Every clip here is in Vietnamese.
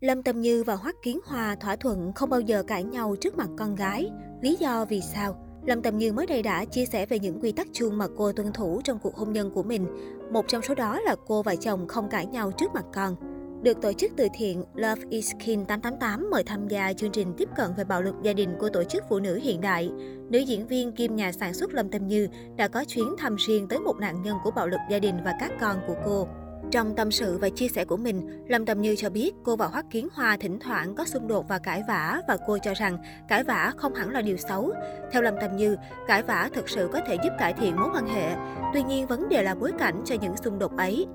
Lâm Tâm Như và Hoắc Kiến Hòa thỏa thuận không bao giờ cãi nhau trước mặt con gái. Lý do vì sao? Lâm Tâm Như mới đây đã chia sẻ về những quy tắc chuông mà cô tuân thủ trong cuộc hôn nhân của mình. Một trong số đó là cô và chồng không cãi nhau trước mặt con. Được tổ chức từ thiện, Love is King 888 mời tham gia chương trình tiếp cận về bạo lực gia đình của tổ chức phụ nữ hiện đại. Nữ diễn viên kim nhà sản xuất Lâm Tâm Như đã có chuyến thăm riêng tới một nạn nhân của bạo lực gia đình và các con của cô. Trong tâm sự và chia sẻ của mình, Lâm Tâm Như cho biết cô và Hoắc Kiến Hoa thỉnh thoảng có xung đột và cãi vã và cô cho rằng cãi vã không hẳn là điều xấu. Theo Lâm Tâm Như, cãi vã thực sự có thể giúp cải thiện mối quan hệ. Tuy nhiên, vấn đề là bối cảnh cho những xung đột ấy.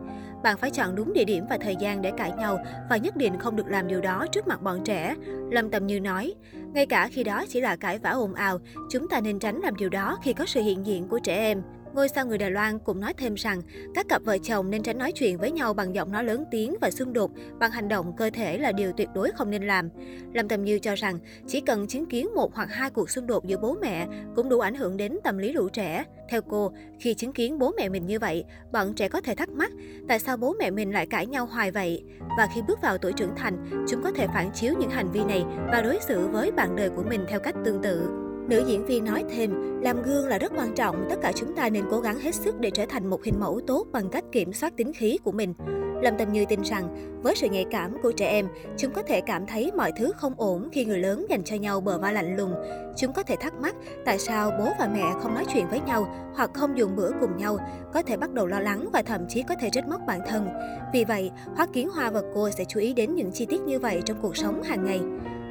Bạn phải chọn đúng địa điểm và thời gian để cãi nhau và nhất định không được làm điều đó trước mặt bọn trẻ. Lâm Tâm Như nói, ngay cả khi đó chỉ là cãi vã ồn ào, chúng ta nên tránh làm điều đó khi có sự hiện diện của trẻ em. Ngôi sao người Đài Loan cũng nói thêm rằng các cặp vợ chồng nên tránh nói chuyện với nhau bằng giọng nói lớn tiếng và xung đột bằng hành động cơ thể là điều tuyệt đối không nên làm. Lâm Tầm Như cho rằng chỉ cần chứng kiến một hoặc hai cuộc xung đột giữa bố mẹ cũng đủ ảnh hưởng đến tâm lý lũ trẻ. Theo cô, khi chứng kiến bố mẹ mình như vậy, bọn trẻ có thể thắc mắc tại sao bố mẹ mình lại cãi nhau hoài vậy. Và khi bước vào tuổi trưởng thành, chúng có thể phản chiếu những hành vi này và đối xử với bạn đời của mình theo cách tương tự. Nữ diễn viên nói thêm, làm gương là rất quan trọng, tất cả chúng ta nên cố gắng hết sức để trở thành một hình mẫu tốt bằng cách kiểm soát tính khí của mình. Lâm Tâm Như tin rằng, với sự nhạy cảm của trẻ em, chúng có thể cảm thấy mọi thứ không ổn khi người lớn dành cho nhau bờ vai lạnh lùng. Chúng có thể thắc mắc tại sao bố và mẹ không nói chuyện với nhau hoặc không dùng bữa cùng nhau, có thể bắt đầu lo lắng và thậm chí có thể trách móc bản thân. Vì vậy, Hoắc Kiến Hoa và cô sẽ chú ý đến những chi tiết như vậy trong cuộc sống hàng ngày.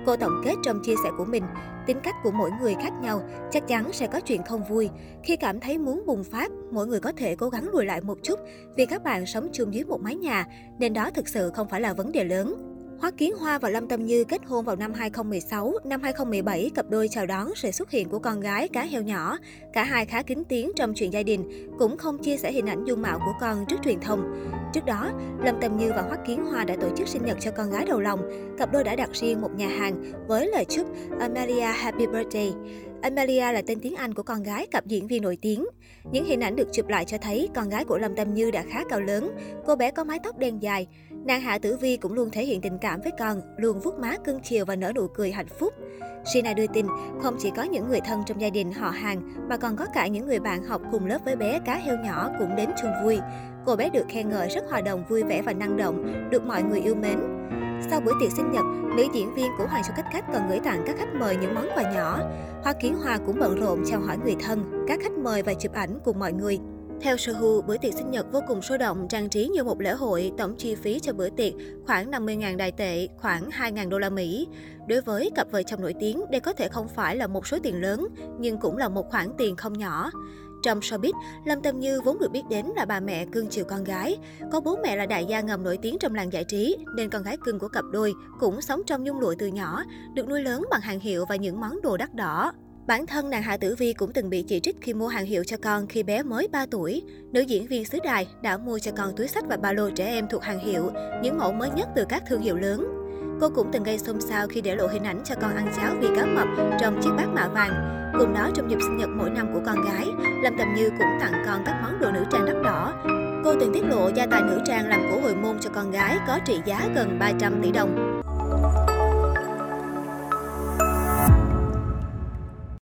Cô tổng kết trong chia sẻ của mình, tính cách của mỗi người khác nhau, chắc chắn sẽ có chuyện không vui. Khi cảm thấy muốn bùng phát, mỗi người có thể cố gắng lùi lại một chút vì các bạn sống chung dưới một mái nhà, nên đó thực sự không phải là vấn đề lớn. Hoắc Kiến Hoa và Lâm Tâm Như kết hôn vào năm 2016, năm 2017 cặp đôi chào đón sự xuất hiện của con gái cá heo nhỏ. Cả hai khá kín tiếng trong chuyện gia đình, cũng không chia sẻ hình ảnh dung mạo của con trước truyền thông. Trước đó, Lâm Tâm Như và Hoắc Kiến Hoa đã tổ chức sinh nhật cho con gái đầu lòng. Cặp đôi đã đặt riêng một nhà hàng với lời chúc Amelia Happy Birthday. Amelia là tên tiếng Anh của con gái cặp diễn viên nổi tiếng. Những hình ảnh được chụp lại cho thấy con gái của Lâm Tâm Như đã khá cao lớn. Cô bé có mái tóc đen dài. Nàng Hạ Tử Vi cũng luôn thể hiện tình cảm với con, luôn vuốt má cưng chiều và nở nụ cười hạnh phúc. Sina đưa tin, không chỉ có những người thân trong gia đình họ hàng, mà còn có cả những người bạn học cùng lớp với bé cá heo nhỏ cũng đến chung vui. Cô bé được khen ngợi rất hòa đồng, vui vẻ và năng động, được mọi người yêu mến. Sau buổi tiệc sinh nhật, nữ diễn viên của Hoàng Su Cách Cách còn gửi tặng các khách mời những món quà nhỏ. Hoa Kiến Hoa cũng bận rộn chào hỏi người thân, các khách mời và chụp ảnh cùng mọi người. Theo Sohu, bữa tiệc sinh nhật vô cùng sôi động, trang trí như một lễ hội, tổng chi phí cho bữa tiệc khoảng 50.000 đài tệ, khoảng 2.000 đô la Mỹ. Đối với cặp vợ chồng nổi tiếng, đây có thể không phải là một số tiền lớn, nhưng cũng là một khoản tiền không nhỏ. Trong showbiz, Lâm Tâm Như vốn được biết đến là bà mẹ cưng chiều con gái. Có bố mẹ là đại gia ngầm nổi tiếng trong làng giải trí, nên con gái cưng của cặp đôi cũng sống trong nhung lụa từ nhỏ, được nuôi lớn bằng hàng hiệu và những món đồ đắt đỏ. Bản thân nàng Hạ Tử Vi cũng từng bị chỉ trích khi mua hàng hiệu cho con khi bé mới 3 tuổi. Nữ diễn viên xứ đài đã mua cho con túi sách và ba lô trẻ em thuộc hàng hiệu, những mẫu mới nhất từ các thương hiệu lớn. Cô cũng từng gây xôn xao khi để lộ hình ảnh cho con ăn cháo vì cá mập trong chiếc bát mạ vàng. Cùng đó, trong dịp sinh nhật mỗi năm của con gái, Lâm Tầm Như cũng tặng con các món đồ nữ trang đắt đỏ. Cô từng tiết lộ gia tài nữ trang làm cổ hồi môn cho con gái có trị giá gần 300 tỷ đồng.